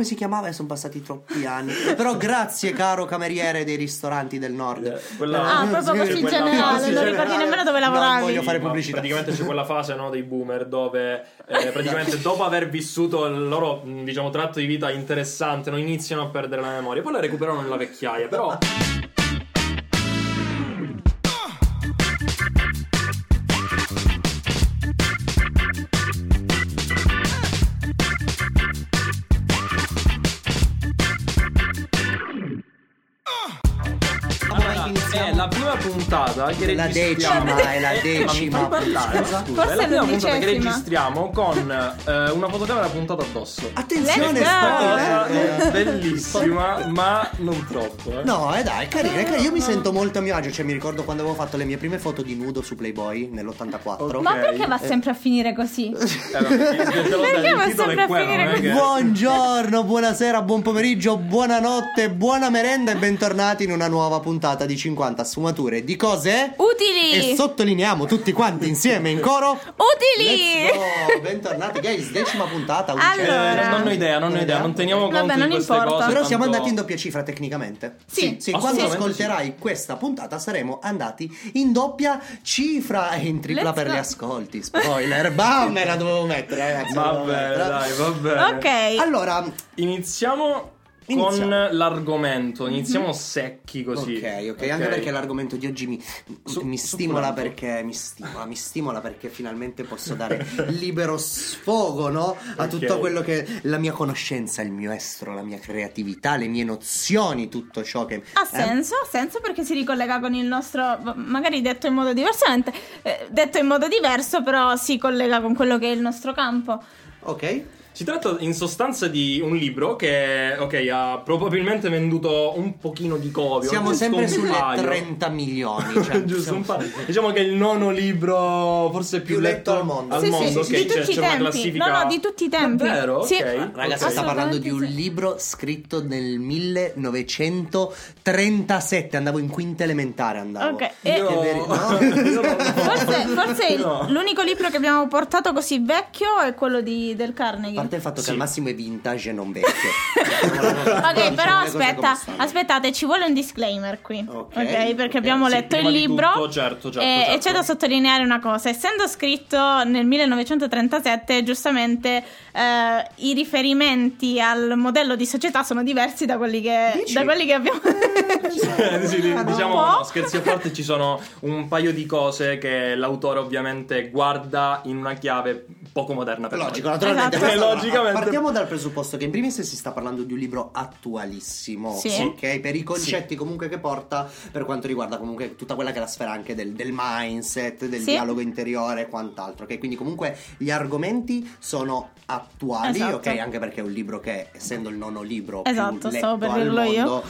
come si chiamava e sono passati troppi anni. Però grazie, caro cameriere dei ristoranti del nord. Eh, quella- Ah, proprio sì, così quella generale, non ricordi nemmeno dove Non lavoravi. voglio fare pubblicità. Praticamente c'è quella fase no, dei boomer dove eh, praticamente dopo aver vissuto il loro diciamo, tratto di vita interessante no, iniziano a perdere la memoria, poi la recuperano nella vecchiaia. Però che La registriamo. decima, è la Eh, decima parlare, scusa. Forse è la prima puntata che registriamo con eh, una fotocamera puntata addosso. Attenzione. Cosa spoiler. eh, bellissima, ma non troppo. eh. No, eh dai, è carino, è. Io mi sento molto a mio agio. Cioè, mi ricordo quando avevo fatto le mie prime foto di nudo su Playboy nell'84. Ok. Ma perché va sempre a finire così? Eh, l'ho detto, Perché va sempre a quello, finire che- Buongiorno, buonasera, buon pomeriggio, buonanotte, buona merenda e bentornati in una nuova puntata di 50 sfumature di cose. Utili! E sottolineiamo tutti quanti insieme in coro. Utili! Let's go! Bentornati, guys, decima puntata. Allora. Eh, non ho idea, non ho idea, non teniamo Vabbè, conto non di queste importa. cose. Però siamo andati in doppia cifra tecnicamente. Sì, sì, quando assolutamente ascolterai questa puntata saremo andati in doppia cifra e in tripla Let's per go. gli ascolti. Spoiler, bam, me la dovevo mettere, ragazzi. Vabbè, mettere. dai, va bene. Ok. Allora, Iniziamo Iniziamo. con l'argomento, iniziamo secchi così. ok, ok, anche perché l'argomento di oggi mi, Su- mi stimola succulento. perché mi stimola, mi stimola perché finalmente posso dare libero sfogo, no? A tutto Ok. quello che la mia conoscenza, il mio estro, la mia creatività, le mie nozioni, tutto ciò che Ha eh? senso, ha senso perché si ricollega con il nostro, magari detto in modo diversamente, eh, detto in modo diverso, però si collega con quello che è il nostro campo. Ok? Si tratta in sostanza di un libro che, ok, ha probabilmente venduto un pochino di copie. Siamo sempre sulle paio. 30 milioni, cioè, Giusto, siamo- un paio. Diciamo che è il nono libro forse più, Più letto al mondo. Al sì, mondo, sì, ok, di c'è, tutti c'è i una tempi. classifica. No, no, di tutti i tempi. Davvero? Sì. Ok. Ragazzi, ok. sta parlando di un libro scritto nel 1937. Andavo in quinta elementare. Andavo. Ok, e- Io- veri- no? Forse, forse No. l'unico libro che abbiamo portato così vecchio è quello di, del A Carnegie. parte il fatto che Sì. al massimo è vintage e non vecchio. Ok, Diciamo però aspetta, aspettate, ci vuole un disclaimer qui. Ok, Ok, perché ok. abbiamo Sì, letto il libro. tutto, certo, certo, e, e certo. c'è da sottolineare una cosa: essendo scritto nel 1937, giustamente eh, i riferimenti al modello di società sono diversi da quelli che, da quelli che abbiamo. Sì, di- diciamo, no, scherzi a parte, ci sono un paio di cose che l'autore ovviamente guarda in una chiave poco moderna per Logico, noi. naturalmente. Esatto. Eh, logicamente. Partiamo dal presupposto che in primis si sta parlando di un libro attualissimo, Sì. ok? Per i concetti comunque che porta per quanto riguarda comunque tutta quella che è la sfera anche del, del mindset, del Sì. dialogo interiore e quant'altro, ok? Quindi comunque gli argomenti sono attuali, Esatto. ok? Anche perché è un libro che, essendo il nono libro Esatto, più stavo letto per dirlo io. mondo,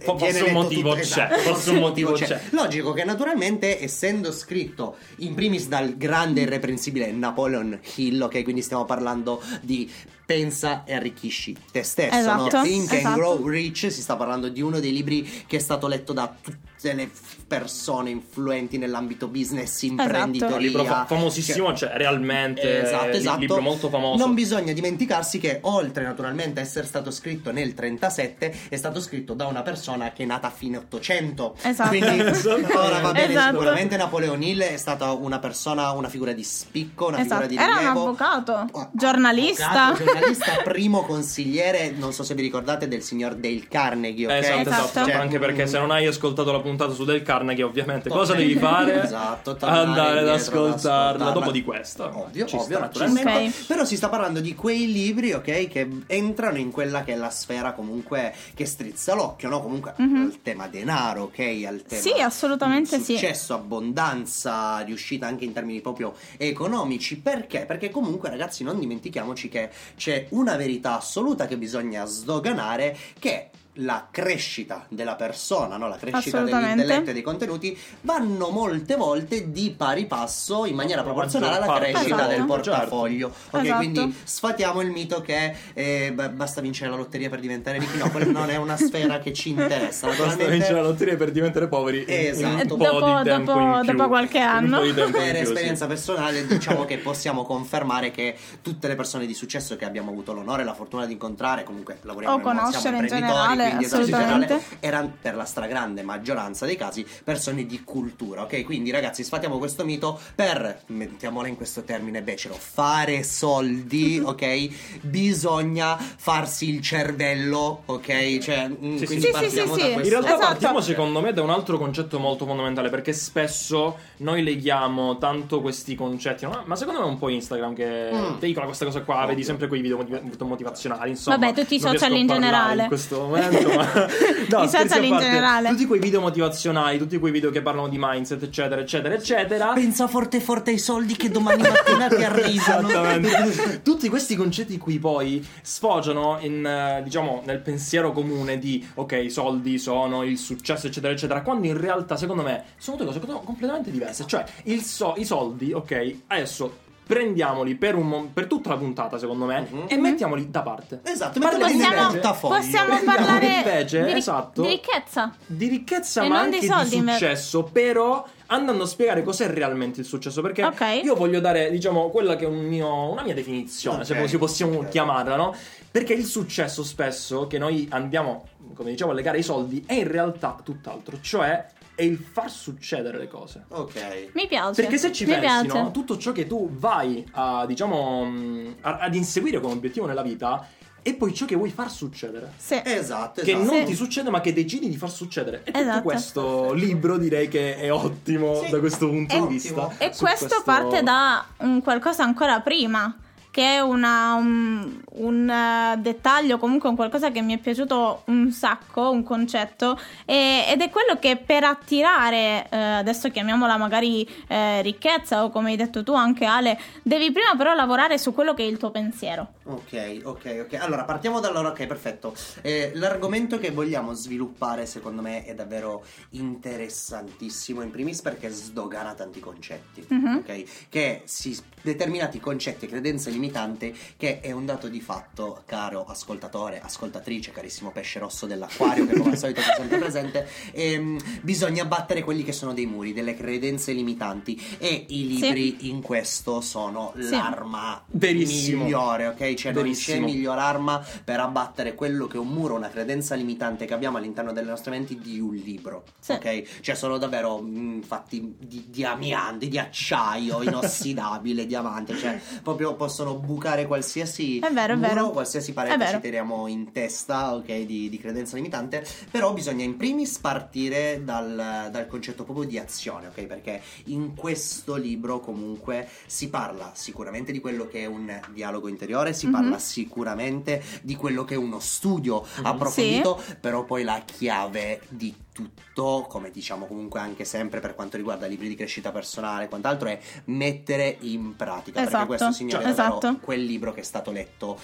Fo- viene forse un motivo tutto- c'è, esatto, forse un motivo c'è. Logico che naturalmente essendo scritto in primis dal grande e irreprensibile Napoleon Hill, ok, quindi stiamo parlando di he pensa e arricchisci te stesso, Esatto, no? Think and esatto. Grow Rich, si sta parlando di uno dei libri che è stato letto da tutte le persone influenti nell'ambito business, imprenditoria. Un libro fa- famosissimo, cioè realmente Esatto, un esatto. libro molto famoso. Non bisogna dimenticarsi che oltre naturalmente a essere stato scritto nel 37 è stato scritto da una persona che è nata a fine 800. Esatto. Quindi ora va bene, Esatto. sicuramente Napoleon Hill è stata una persona, una figura di spicco, una Esatto. figura di Era un rilievo. avvocato, Oh, giornalista. avvocato, giornalista, primo consigliere, non so se vi ricordate del signor Dale Carnegie, ok? Eh, esatto, esatto, Esatto. Cioè, anche perché mm, se non hai ascoltato la puntata su Del Carnegie, ovviamente, cosa devi fare? Esatto, andare ad ascoltarla dopo di questa. Ovvio, Ci ovvio, sta, sta. Però si sta parlando di quei libri, ok, che entrano in quella che è la sfera comunque che strizza l'occhio, no? Comunque Mhm. al tema denaro, ok? Al tema Sì, assolutamente di sì. successo, abbondanza, riuscita anche in termini proprio economici. Perché? Perché comunque, ragazzi, non dimentichiamoci che c'è una verità assoluta che bisogna sdoganare che la crescita della persona, no? la crescita dell'intelletto e dei contenuti, vanno molte volte di pari passo in maniera proporzionale alla crescita Esatto. del portafoglio. Ok, Esatto. quindi sfatiamo il mito che eh, basta vincere la lotteria per diventare ricchi. No, quella non è una sfera che ci interessa. Basta Naturalmente, vincere la lotteria per diventare poveri in- Esatto. in un po' Dopo- di tempo dopo- in più. dopo qualche Un anno. po' di tempo in Per più, sì. esperienza personale diciamo che possiamo confermare che tutte le persone di successo che abbiamo avuto l'onore e la fortuna di incontrare, comunque lavoriamo O mondo, conoscere siamo in imprenditori, generale, quindi in generale, erano per la stragrande maggioranza dei casi persone di cultura, ok? Quindi ragazzi sfatiamo questo mito per, mettiamola in questo termine becero, fare soldi, ok? Bisogna farsi il cervello, ok? Cioè, mm, Sì, quindi sì, partiamo sì, da sì. questo. In realtà Esatto. partiamo secondo me da un altro concetto molto fondamentale perché spesso noi leghiamo tanto questi concetti, no? ma secondo me è un po' Instagram che Mm. veicola questa cosa qua, Ovvio. vedi sempre quei video motiv- motivazionali, insomma. Vabbè, tutti i social in generale. In questo momento, ma no, I social in parte, generale. Tutti quei video motivazionali, tutti quei video che parlano di mindset, eccetera, eccetera, eccetera. Pensa forte forte ai soldi che domani mattina ti arrivano. Esattamente. Tutti questi concetti qui poi sfociano in, eh, diciamo, nel pensiero comune di ok, i soldi sono il successo, eccetera, eccetera. Quando in realtà, secondo me, sono due cose co- completamente diverse. Cioè, il so- i soldi, ok, adesso prendiamoli per, un per tutta la puntata, secondo me, Mhm. e mettiamoli da parte. Esatto, mettiamoli Possiamo, portafoglio. possiamo parlare invece, di, ri- esatto. di ricchezza. Di ricchezza, E ma anche dei soldi, di me- successo, però andando a spiegare cos'è realmente il successo. Perché Ok. io voglio dare, diciamo, quella che è un mio- una mia definizione, se Ok, così possiamo ok. chiamarla, no? Perché il successo spesso che noi andiamo, come dicevo, a legare ai soldi è in realtà tutt'altro, cioè è il far succedere le cose. Ok. Mi piace. Perché se ci mi pensi, piace. no, tutto ciò che tu vai a, diciamo, mh, a- ad inseguire come obiettivo nella vita è poi ciò che vuoi far succedere. Sì. Esatto, Che esatto. non Sì. ti succede, ma che decidi di far succedere. E tutto Esatto. questo libro direi che è ottimo Sì, da questo punto è di ottimo. vista. E Su questo, parte da un qualcosa ancora prima, che è una- un, un, eh, dettaglio, comunque un qualcosa che mi è piaciuto un sacco, un concetto, e- ed è quello che per attirare, eh, adesso chiamiamola magari eh, ricchezza o come hai detto tu anche Ale, devi prima però lavorare su quello che è il tuo pensiero. Ok, ok, ok. Allora, partiamo da allora. Ok, perfetto. Eh, l'argomento che vogliamo sviluppare, secondo me, è davvero interessantissimo. In primis perché sdogana tanti concetti. Mhm. Ok? Che si determinati concetti e credenze limitanti, che è un dato di fatto, caro ascoltatore, ascoltatrice, carissimo pesce rosso dell'acquario, che come al solito è sempre presente. ehm, bisogna battere quelli che sono dei muri, delle credenze limitanti. E i libri in questo sono Sì. l'arma Verissimo. migliore, ok? Cioè non c'è Verissimo. miglior arma per abbattere quello che è un muro, una credenza limitante che abbiamo all'interno delle nostre menti di un libro, Sì. ok? Cioè sono davvero mh, fatti di, di amianti, di acciaio inossidabile, diamante, cioè proprio possono bucare qualsiasi È vero, è muro, vero. qualsiasi È parete ci tiriamo in testa, ok? Di, di credenza limitante, però bisogna in primis partire dal, dal concetto proprio di azione, ok? Perché in questo libro comunque si parla sicuramente di quello che è un dialogo interiore, si Mhm. parla sicuramente di quello che è uno studio Mhm. approfondito, però poi la chiave di tutto, come diciamo comunque anche sempre per quanto riguarda libri di crescita personale e quant'altro, è mettere in pratica. Esatto, Perché questo signore è esatto. quel libro che è stato letto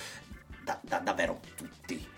da, da- davvero tutti,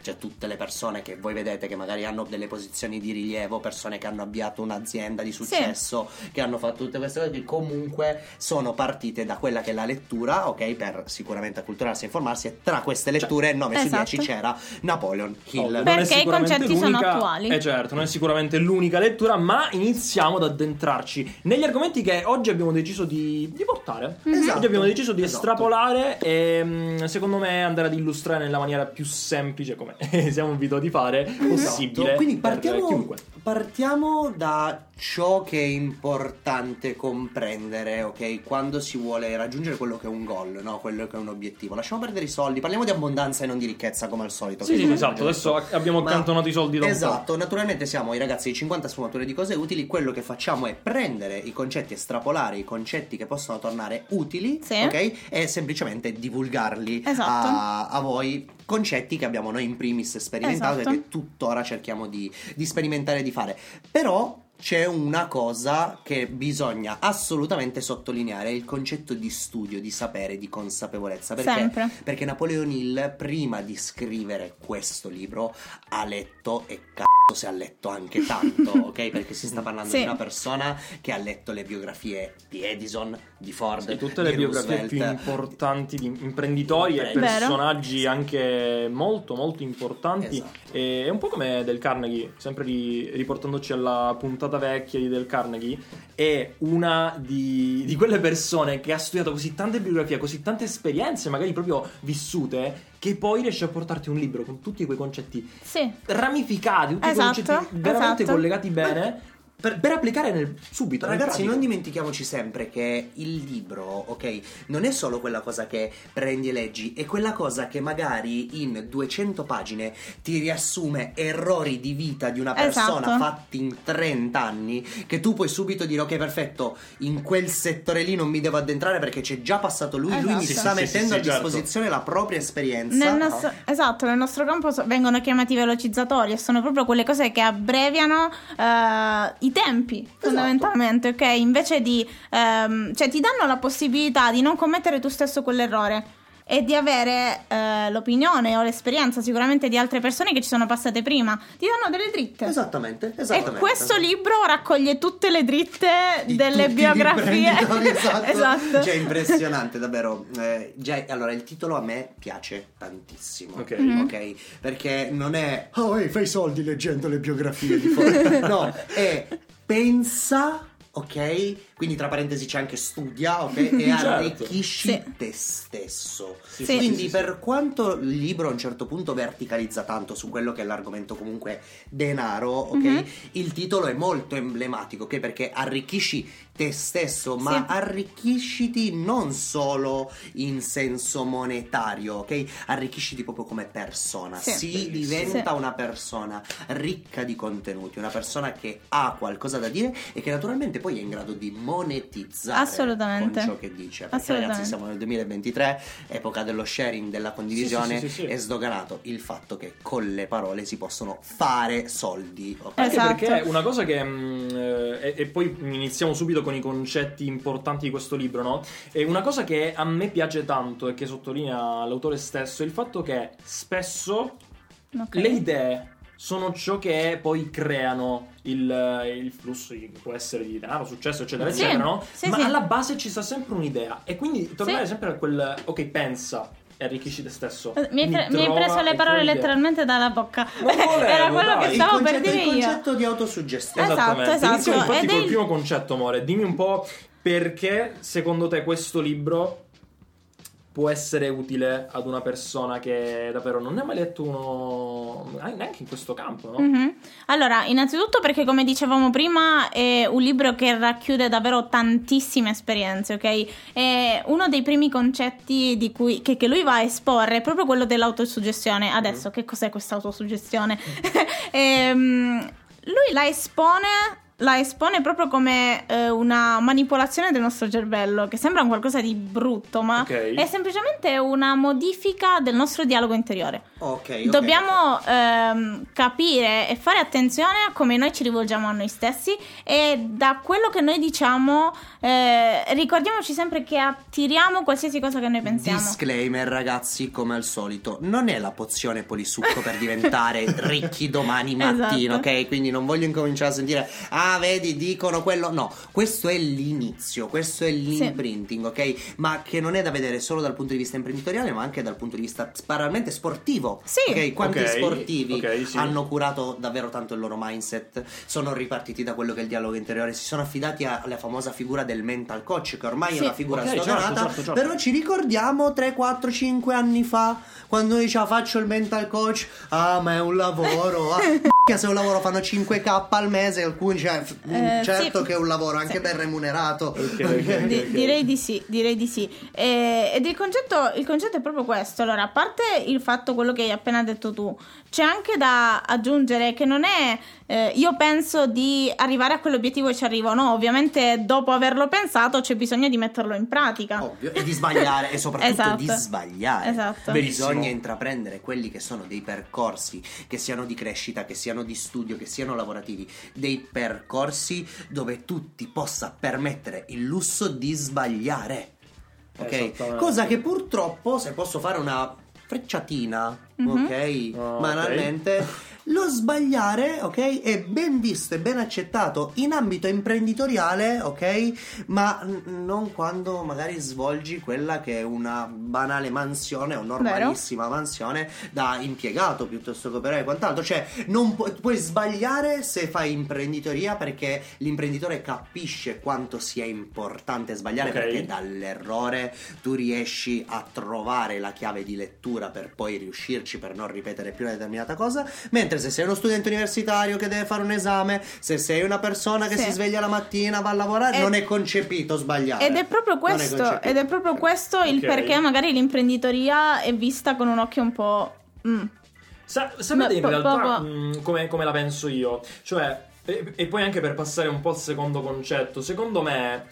cioè tutte le persone che voi vedete che magari hanno delle posizioni di rilievo, persone che hanno avviato un'azienda di successo, che hanno fatto tutte queste cose, che comunque sono partite da quella che è la lettura, ok, per sicuramente acculturarsi e informarsi e tra queste letture 9 su Esatto. 10 c'era Napoleon Hill. È Perché i concetti sono attuali. Eh certo, non è sicuramente l'unica lettura, ma iniziamo ad addentrarci negli argomenti che oggi abbiamo deciso di, di portare. Esatto. Oggi abbiamo deciso di Esatto. estrapolare e mm, secondo me andare ad illustrare nella maniera più semplice, come siamo abituati a fare, possibile. Esatto. Quindi per partiamo, partiamo da ciò che è importante comprendere, ok? Quando si vuole raggiungere quello che è un goal, no? Quello che è un obiettivo. Lasciamo perdere i soldi, parliamo di abbondanza e non di ricchezza come al solito. Sì, sì, esatto. Adesso abbiamo accantonato i soldi da un po'. Esatto, naturalmente siamo i ragazzi di 50 sfumature di cose utili. Quello che facciamo è prendere i concetti, estrapolare i concetti che possono tornare utili, Sì. ok? E semplicemente divulgarli Esatto. a, a voi. Concetti che abbiamo noi in primis sperimentato Esatto. e che tuttora cerchiamo di, di sperimentare e di fare. Però c'è una cosa che bisogna assolutamente sottolineare, è il concetto di studio, di sapere, di consapevolezza. Perché, Sempre. perché Napoleon Hill, prima di scrivere questo libro, ha letto e cazzo se ha letto anche tanto, ok? Perché si sta parlando Sì. di una persona che ha letto le biografie di Edison, di Ford, Sì, tutte le di biografie Roosevelt. più importanti di imprenditori e Vero. personaggi anche molto molto importanti Esatto. e è un po' come Del Carnegie sempre ri- riportandoci alla puntata vecchia di Del Carnegie è una di, di quelle persone che ha studiato così tante biografie così tante esperienze magari proprio vissute che poi riesce a portarti un libro con tutti quei concetti Sì. ramificati tutti Esatto, concetti veramente esatto. collegati bene per, per applicare nel, subito Ragazzi, non dimentichiamoci sempre che il libro, ok, non è solo quella cosa che prendi e leggi, è quella cosa che magari in 200 pagine ti riassume errori di vita di una persona Esatto. fatti in 30 anni, che tu puoi subito dire, ok, perfetto, in quel settore lì non mi devo addentrare perché c'è già passato lui, lui mi Esatto. sta Sì, sì, mettendo sì, a certo. disposizione la propria esperienza. Nel nostro, esatto, nel nostro campo so- vengono chiamati velocizzatori e sono proprio quelle cose che abbreviano eh, i tempi, fondamentalmente, ok? Invece di... ehm, cioè ti danno la possibilità di non commettere tu stesso quell'errore e di avere eh, l'opinione o l'esperienza sicuramente di altre persone che ci sono passate prima. Ti danno delle dritte. Esattamente, E esattamente. questo libro raccoglie tutte le dritte di delle biografie. esatto. esatto. Cioè, impressionante, davvero. Eh, già, allora, il titolo a me piace tantissimo. Ok. Mhm. Ok? Perché non è. Oh, ehi, fai soldi leggendo le biografie di Ford. no, è pensa. Ok? Quindi tra parentesi c'è anche studia, ok? E Certo. arricchisci Sì. te stesso. Sì, Sì. Quindi sì, sì, per quanto il libro a un certo punto verticalizza tanto su quello che è l'argomento comunque denaro, ok? Mhm. Il titolo è molto emblematico, ok? Perché arricchisci te stesso, ma Sì. arricchisciti non solo in senso monetario, ok? Arricchisciti proprio come persona. Sì. Si diventa Sì. una persona ricca di contenuti, una persona che ha qualcosa da dire e che naturalmente poi è in grado di monetizzare Assolutamente. con ciò che dice. Perché Assolutamente. ragazzi siamo nel 2023, epoca dello sharing, della condivisione, Sì, sì, sì, sì, sì. è sdoganato il fatto che con le parole si possono fare soldi. ok? Anche Esatto. perché una cosa che. mm, eh, e, e poi iniziamo subito con i concetti importanti di questo libro, no? E una cosa che a me piace tanto e che sottolinea l'autore stesso è il fatto che spesso Ok. le idee sono ciò che poi creano il, il flusso che può essere di denaro, successo, eccetera, Sì, eccetera, no? sì, Ma sì. alla base ci sta sempre un'idea. E quindi tornare sempre a quel. Ok, pensa e arricchisci te stesso. Mi hai, Quindi pre- mi hai preso le parole letteralmente dalla bocca. Volevo, Era quello dai. che stavo il per concetto, dire il io. concetto di autosuggestione. Esatto, esatto. Iniziamo infatti Ed col il- primo concetto, amore. Dimmi un po' perché secondo te questo libro può essere utile ad una persona che davvero non ne ha mai letto uno neanche in questo campo, no? Mhm. Allora, innanzitutto perché come dicevamo prima è un libro che racchiude davvero tantissime esperienze, ok? E uno dei primi concetti di cui, che, che lui va a esporre è proprio quello dell'autosuggestione. Adesso, che cos'è questa autosuggestione? Ehm, lui la espone... La espone proprio come eh, una manipolazione del nostro cervello, che sembra un qualcosa di brutto, ma Ok. è semplicemente una modifica del nostro dialogo interiore. Ok, ok. Dobbiamo ehm, capire e fare attenzione a come noi ci rivolgiamo a noi stessi e da quello che noi diciamo eh, ricordiamoci sempre che attiriamo qualsiasi cosa che noi pensiamo. Disclaimer, ragazzi, come al solito, non è la pozione polisucco per diventare ricchi domani mattina, Esatto. ok? Quindi non voglio incominciare a sentire, ah, vedi, dicono quello. No, questo è l'inizio, questo è l'imprinting, ok? Ma che non è da vedere solo dal punto di vista imprenditoriale, ma anche dal punto di vista banalmente sportivo. Sì. Ok, quanti Ok, sportivi ok, sì. hanno curato davvero tanto il loro mindset, sono ripartiti da quello che è il dialogo interiore, si sono affidati alla famosa figura del mental coach, che ormai Sì. è una figura Ok, certo, sdoganata, certo, certo. però ci ricordiamo 3, 4, 5 anni fa quando diceva faccio il mental coach, ah ma è un lavoro, ah, che se è un lavoro fanno 5k al mese, alcuni cioè, f- Eh, certo sì. che è un lavoro anche Sì. ben remunerato. Ok, ok, Di- ok. Direi di sì, direi di sì. E- ed il concetto, il concetto è proprio questo. Allora, a parte il fatto, quello che hai appena detto tu, c'è anche da aggiungere che non è eh, io penso di arrivare a quell'obiettivo e ci arrivo. No, ovviamente dopo averlo pensato c'è bisogno di metterlo in pratica. Ovvio, e di sbagliare e soprattutto Esatto. di sbagliare. Esatto. Verissimo. Bisogna intraprendere quelli che sono dei percorsi, che siano di crescita, che siano di studio, che siano lavorativi, dei percorsi dove tu ti possa permettere il lusso di sbagliare. Ok? Cosa che purtroppo, se posso fare una frecciatina, Mhm. ok? Ah, Banalmente. Lo sbagliare, ok, è ben visto e ben accettato in ambito imprenditoriale, ok, ma n- non quando magari svolgi quella che è una banale mansione o normalissima mansione da impiegato piuttosto che operare e quant'altro. Cioè, non pu- puoi sbagliare se fai imprenditoria perché l'imprenditore capisce quanto sia importante sbagliare Ok. perché dall'errore tu riesci a trovare la chiave di lettura per poi riuscirci per non ripetere più una determinata cosa. Mentre se sei uno studente universitario che deve fare un esame, se sei una persona che Sì. si sveglia la mattina, va a lavorare, Ed- non è concepito sbagliare. Ed è proprio è questo, ed è proprio questo il Ok. perché magari l'imprenditoria è vista con un occhio un po'. mm. Sa- sapete in po- realtà poco- mh, come, come la penso io? Cioè, e, e poi anche per passare un po' al secondo concetto, secondo me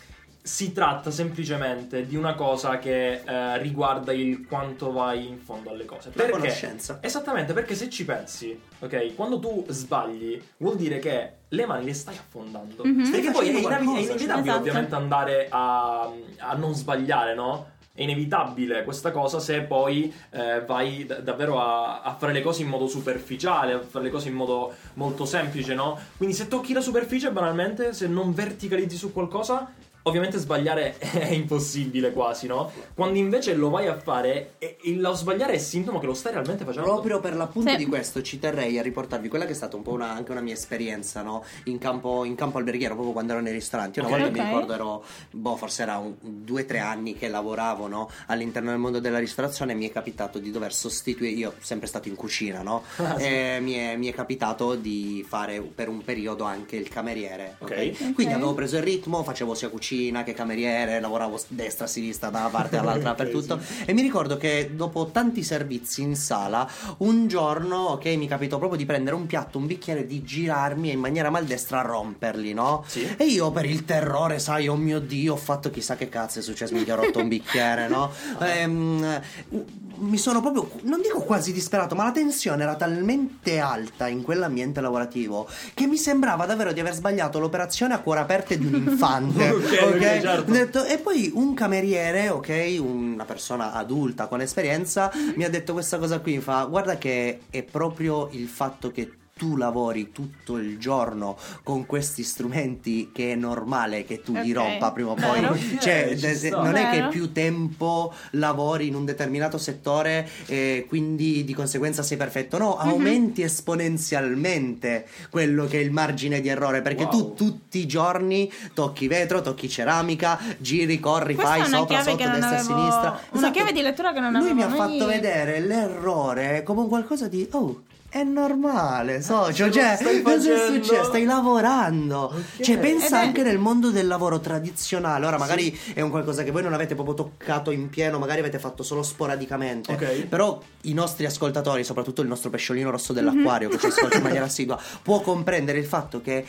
si tratta semplicemente di una cosa che eh, riguarda il quanto vai in fondo alle cose. La Perché? conoscenza. Esattamente, perché se ci pensi, ok, quando tu sbagli, vuol dire che le mani le stai affondando. Mhm. Perché poi è, inavi- è inevitabile esatto. ovviamente andare a, a non sbagliare, no? È inevitabile questa cosa se poi eh, vai d- davvero a, a fare le cose in modo superficiale, a fare le cose in modo molto semplice, no? Quindi se tocchi la superficie, banalmente, se non verticalizzi su qualcosa, ovviamente sbagliare è impossibile quasi, no? Quando invece lo vai a fare, lo sbagliare è sintomo che lo stai realmente facendo. Proprio per l'appunto Sì. di questo ci terrei a riportarvi quella che è stata un po' una- anche una mia esperienza no? in, campo, in campo alberghiero, proprio quando ero nei ristoranti. Una Ok. volta mi Ok. ricordo ero, boh, forse era un, due o tre anni che lavoravo no? all'interno del mondo della ristorazione e mi è capitato di dover sostituire, io sempre stato in cucina, no? Ah, sì. E mi è, mi è capitato di fare per un periodo anche il cameriere. ok? Ok. Quindi avevo preso il ritmo, facevo sia cucina che cameriere, lavoravo destra, sinistra, da una parte all'altra, dappertutto. E mi ricordo che dopo tanti servizi in sala, un giorno, ok, mi capitò proprio di prendere un piatto, un bicchiere, di girarmi e in maniera maldestra romperli, no? Sì. E io per il terrore, sai, oh mio Dio, ho fatto chissà che cazzo è successo, mi ho rotto un bicchiere, no? Ehm, mi sono proprio, non dico quasi disperato, ma la tensione era talmente alta in quell'ambiente lavorativo che mi sembrava davvero di aver sbagliato l'operazione a cuore aperte di un infante. Ok, ok, certo. E poi un cameriere, ok, una persona adulta con esperienza, mi ha detto questa cosa qui, mi fa guarda che è proprio il fatto che tu lavori tutto il giorno con questi strumenti che è normale che tu li Ok, rompa prima o poi vero. cioè sta. non è che più tempo lavori in un determinato settore e quindi di conseguenza sei perfetto no Mhm. aumenti esponenzialmente quello che è il margine di errore perché Wow. tu tutti i giorni tocchi vetro tocchi ceramica giri corri Questa fai sopra sotto destra e avevo- sinistra una Esatto. chiave di lettura che non lui mi ha avevo mai- fatto vedere l'errore come un qualcosa di oh è normale, socio. Lo Cioè, cosa è facendo? successo? Stai lavorando. Ok. Cioè, pensa Ed è- anche nel mondo del lavoro tradizionale. Ora, magari è un qualcosa che voi non avete proprio toccato in pieno, magari avete fatto solo sporadicamente. Ok. Però i nostri ascoltatori, soprattutto il nostro pesciolino rosso dell'acquario che ci ascolta in maniera assidua, può comprendere il fatto che.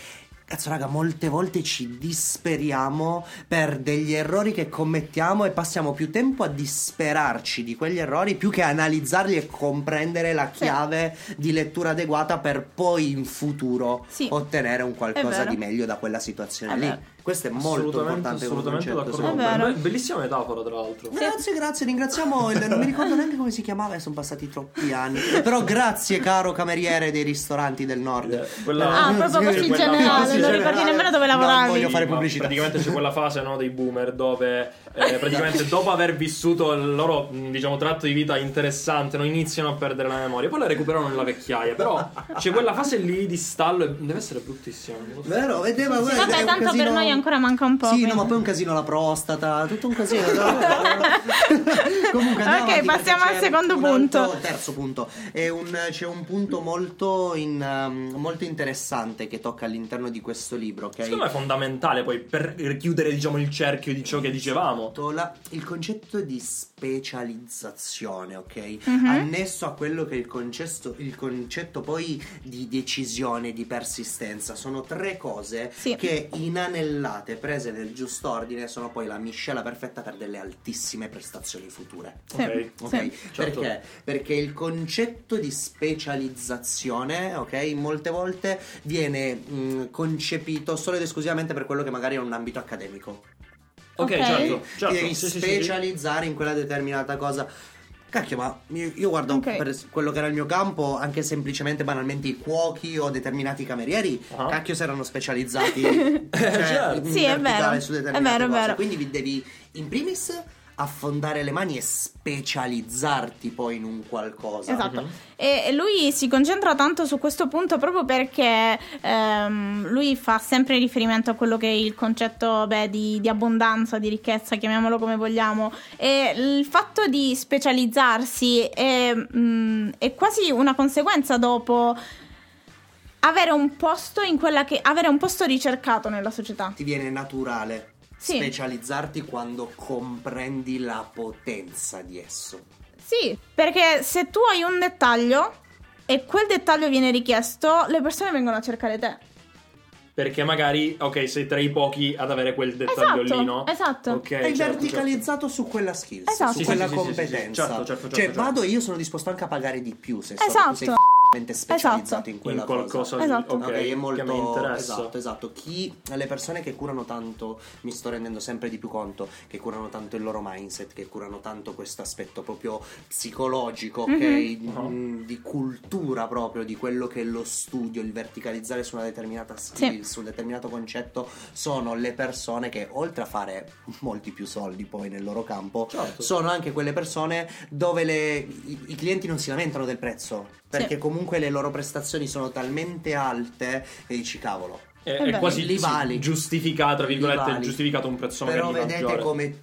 Cazzo, raga, molte volte ci disperiamo per degli errori che commettiamo e passiamo più tempo a disperarci di quegli errori più che a analizzarli e comprendere la Sì. chiave di lettura adeguata per poi in futuro Sì. ottenere un qualcosa di meglio da quella situazione lì. Questo è molto assolutamente, importante come assolutamente concetto, d'accordo con secondo È me. vero. Be- Bellissima metafora, tra l'altro. Grazie, grazie, ringraziamo il, non mi ricordo neanche come si chiamava, sono passati troppi anni. Però grazie caro cameriere dei ristoranti del nord. Quella- Ah, proprio così Sì, in generale, non ricordi nemmeno dove Non lavoravi. voglio fare Ma pubblicità. Praticamente c'è quella fase no, dei boomer dove eh, praticamente dopo aver vissuto il loro mh, diciamo, tratto di vita interessante no, iniziano a perdere la memoria, poi la recuperano nella vecchiaia. Però c'è quella fase lì di stallo e deve essere bruttissima. non. Vero? Vedeva, guarda, Vabbè, tanto per noi ancora manca un po'. Sì, no, quindi. ma poi un casino la prostata, tutto un casino. Comunque, Ok, avanti, passiamo al secondo un punto. altro- terzo punto. È un- c'è un punto molto, in, um, molto interessante che tocca all'interno di questo libro, ok? Secondo me è fondamentale poi per chiudere diciamo, il cerchio di ciò che dicevamo. Esatto, la- il concetto di specializzazione, ok? Mhm. Annesso a quello che è il concetto, il concetto poi di decisione, di persistenza, sono tre cose Sì. che inanellate, prese nel giusto ordine, sono poi la miscela perfetta per delle altissime prestazioni future. Sì, Ok, Ok, sì. Certo. perché? Perché il concetto di specializzazione, ok, molte volte viene mh, concepito solo ed esclusivamente per quello che magari è un ambito accademico. Ok, Ok. certo, certo. Devi sì, sì, sì, sì. specializzare in quella determinata cosa. Cacchio, ma io, io guardo Ok. per quello che era il mio campo, anche semplicemente banalmente i cuochi o determinati camerieri, Ah. cacchio si erano specializzati cioè, certo. in Sì, è vero. su È vero, è vero. Quindi vi devi in primis affondare le mani e specializzarti poi in un qualcosa. Esatto. Mhm. E lui si concentra tanto su questo punto proprio perché ehm, lui fa sempre riferimento a quello che è il concetto beh, di, di abbondanza, di ricchezza, chiamiamolo come vogliamo. E il fatto di specializzarsi è, mm, è quasi una conseguenza dopo avere un posto in quella che avere un posto ricercato nella società. Ti viene naturale Sì. specializzarti quando comprendi la potenza di esso. Sì, perché se tu hai un dettaglio e quel dettaglio viene richiesto, le persone vengono a cercare te. Perché magari, ok, sei tra i pochi ad avere quel dettaglio Esatto, esatto. Ok, Hai certo, verticalizzato su quella skills, Esatto. su Sì, quella sì, sì, sì, sì, sì. competenza. Certo, certo, certo, cioè, certo. vado e io sono disposto anche a pagare di più se so Esatto. sei f***mente specializzato Esatto. in In quella qualcosa cosa. Esatto. ok, Ok, è molto esatto, esatto. Chi le persone che curano tanto, mi sto rendendo sempre di più conto, che curano tanto il loro mindset, che curano tanto questo aspetto proprio psicologico, ok? Mhm. Mm, di cultura proprio di quello che è lo studio, il verticalizzare su una determinata skill, su un determinato concetto, sono le persone che oltre a fare molti più soldi poi nel loro campo, Certo. sono anche quelle persone dove le- i, i clienti non si lamentano del prezzo, perché Sì. comunque le loro prestazioni sono talmente alte che dici cavolo. È, Eh è quasi Li vali. giustificato, tra virgolette, Li vali. giustificato un prezzo Però magari vedete maggiore. come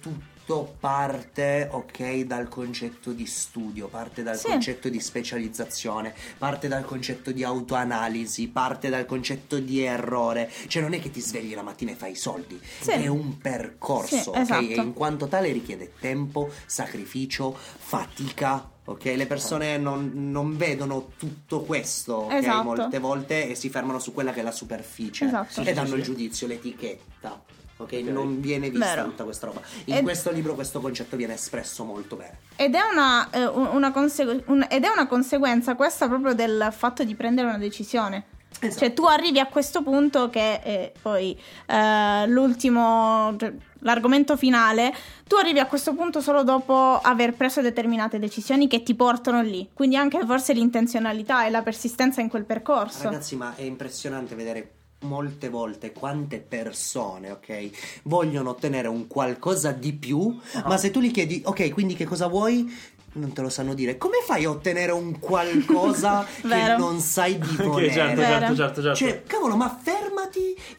tutto parte, ok, dal concetto di studio, parte dal Sì. concetto di specializzazione, parte dal concetto di autoanalisi, parte dal concetto di errore. Cioè non è che ti svegli la mattina e fai i soldi, Sì. è un percorso, Sì, ok? esatto. E in quanto tale richiede tempo, sacrificio, fatica. Ok, le persone non, non vedono tutto questo ok, Esatto. molte volte e si fermano su quella che è la superficie Esatto. e danno il giudizio, l'etichetta. Ok, Ok. non viene vista Vero. tutta questa roba. In Ed- questo libro questo concetto viene espresso molto bene. Ed è una, eh, un- una consegu- un- ed è una conseguenza questa proprio del fatto di prendere una decisione. Esatto. Cioè tu arrivi a questo punto che è poi eh, l'ultimo, cioè, l'argomento finale, tu arrivi a questo punto solo dopo aver preso determinate decisioni che ti portano lì. Quindi anche forse l'intenzionalità e la persistenza in quel percorso. Ragazzi, ma è impressionante vedere molte volte quante persone, ok, vogliono ottenere un qualcosa di più, Ah. ma se tu gli chiedi, ok, quindi che cosa vuoi? Non te lo sanno dire. Come fai a ottenere un qualcosa che non sai di Ok, volere? certo, Vero. certo, certo, certo. Cioè, cavolo, ma fermati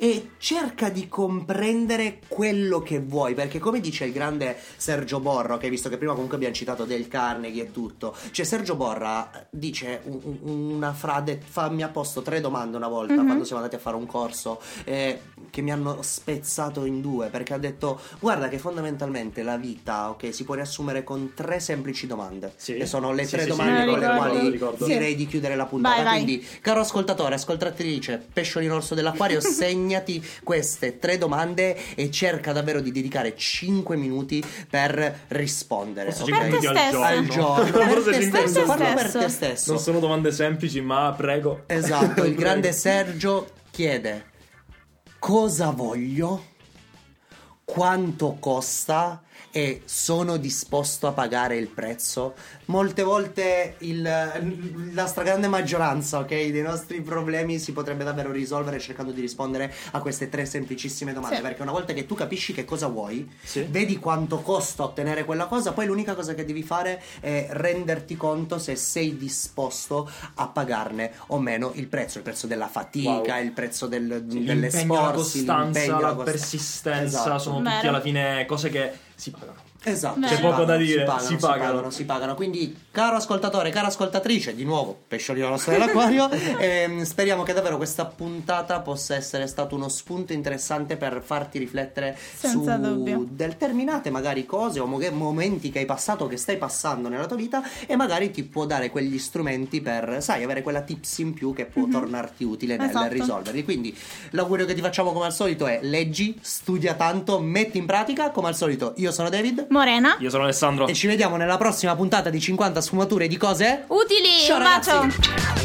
e cerca di comprendere quello che vuoi. Perché, come dice il grande Sergio Borro, che visto che prima comunque abbiamo citato del Carnegie e tutto, cioè Sergio Borra dice un- un- una frase, fa, mi ha posto tre domande una volta Mhm. quando siamo andati a fare un corso eh, che mi hanno spezzato in due. Perché ha detto, guarda che fondamentalmente la vita, ok, si può riassumere con tre semplici domande. Sì. Che sono le Sì, tre sì, sì, domande con le quali direi di chiudere la puntata. Vai, vai. Quindi, caro ascoltatore, ascoltatrice, pesciolino orso dell'acquario, segnati queste tre domande e cerca davvero di dedicare 5 minuti per rispondere. Forse ok? cinque minuti al giorno. Al giorno. per te stesso, fallo per te stesso. Non sono domande semplici, ma prego. Esatto, il grande Sergio chiede cosa voglio, quanto costa e sono disposto a pagare il prezzo. Molte volte il- la stragrande maggioranza ok, dei nostri problemi si potrebbe davvero risolvere cercando di rispondere a queste tre semplicissime domande. Sì. Perché una volta che tu capisci che cosa vuoi, Sì. vedi quanto costa ottenere quella cosa, poi l'unica cosa che devi fare è renderti conto se sei disposto a pagarne o meno il prezzo, il prezzo della fatica, Wow. il prezzo del, L'impegno, la costanza, la costa- persistenza Esatto. sono tutti Vero. alla fine cose che si pagano. Esatto, C'è si poco pagano, da dire, si pagano, si si pagano. pagano, si pagano. Quindi, caro ascoltatore, cara ascoltatrice, di nuovo, pesciolino nostro dell'acquario, ehm, speriamo che davvero questa puntata possa essere stato uno spunto interessante per farti riflettere Senza su dubbio. determinate magari cose o mo- momenti che hai passato o che stai passando nella tua vita e magari ti può dare quegli strumenti per, sai, avere quella tips in più che può tornarti utile nel Esatto. risolverli. Quindi l'augurio che ti facciamo come al solito è leggi, studia tanto, metti in pratica, come al solito io sono David. Morena. Io sono Alessandro. E ci vediamo nella prossima puntata di 50 sfumature di cose. Utili, Ciao, un bacio. ragazzi.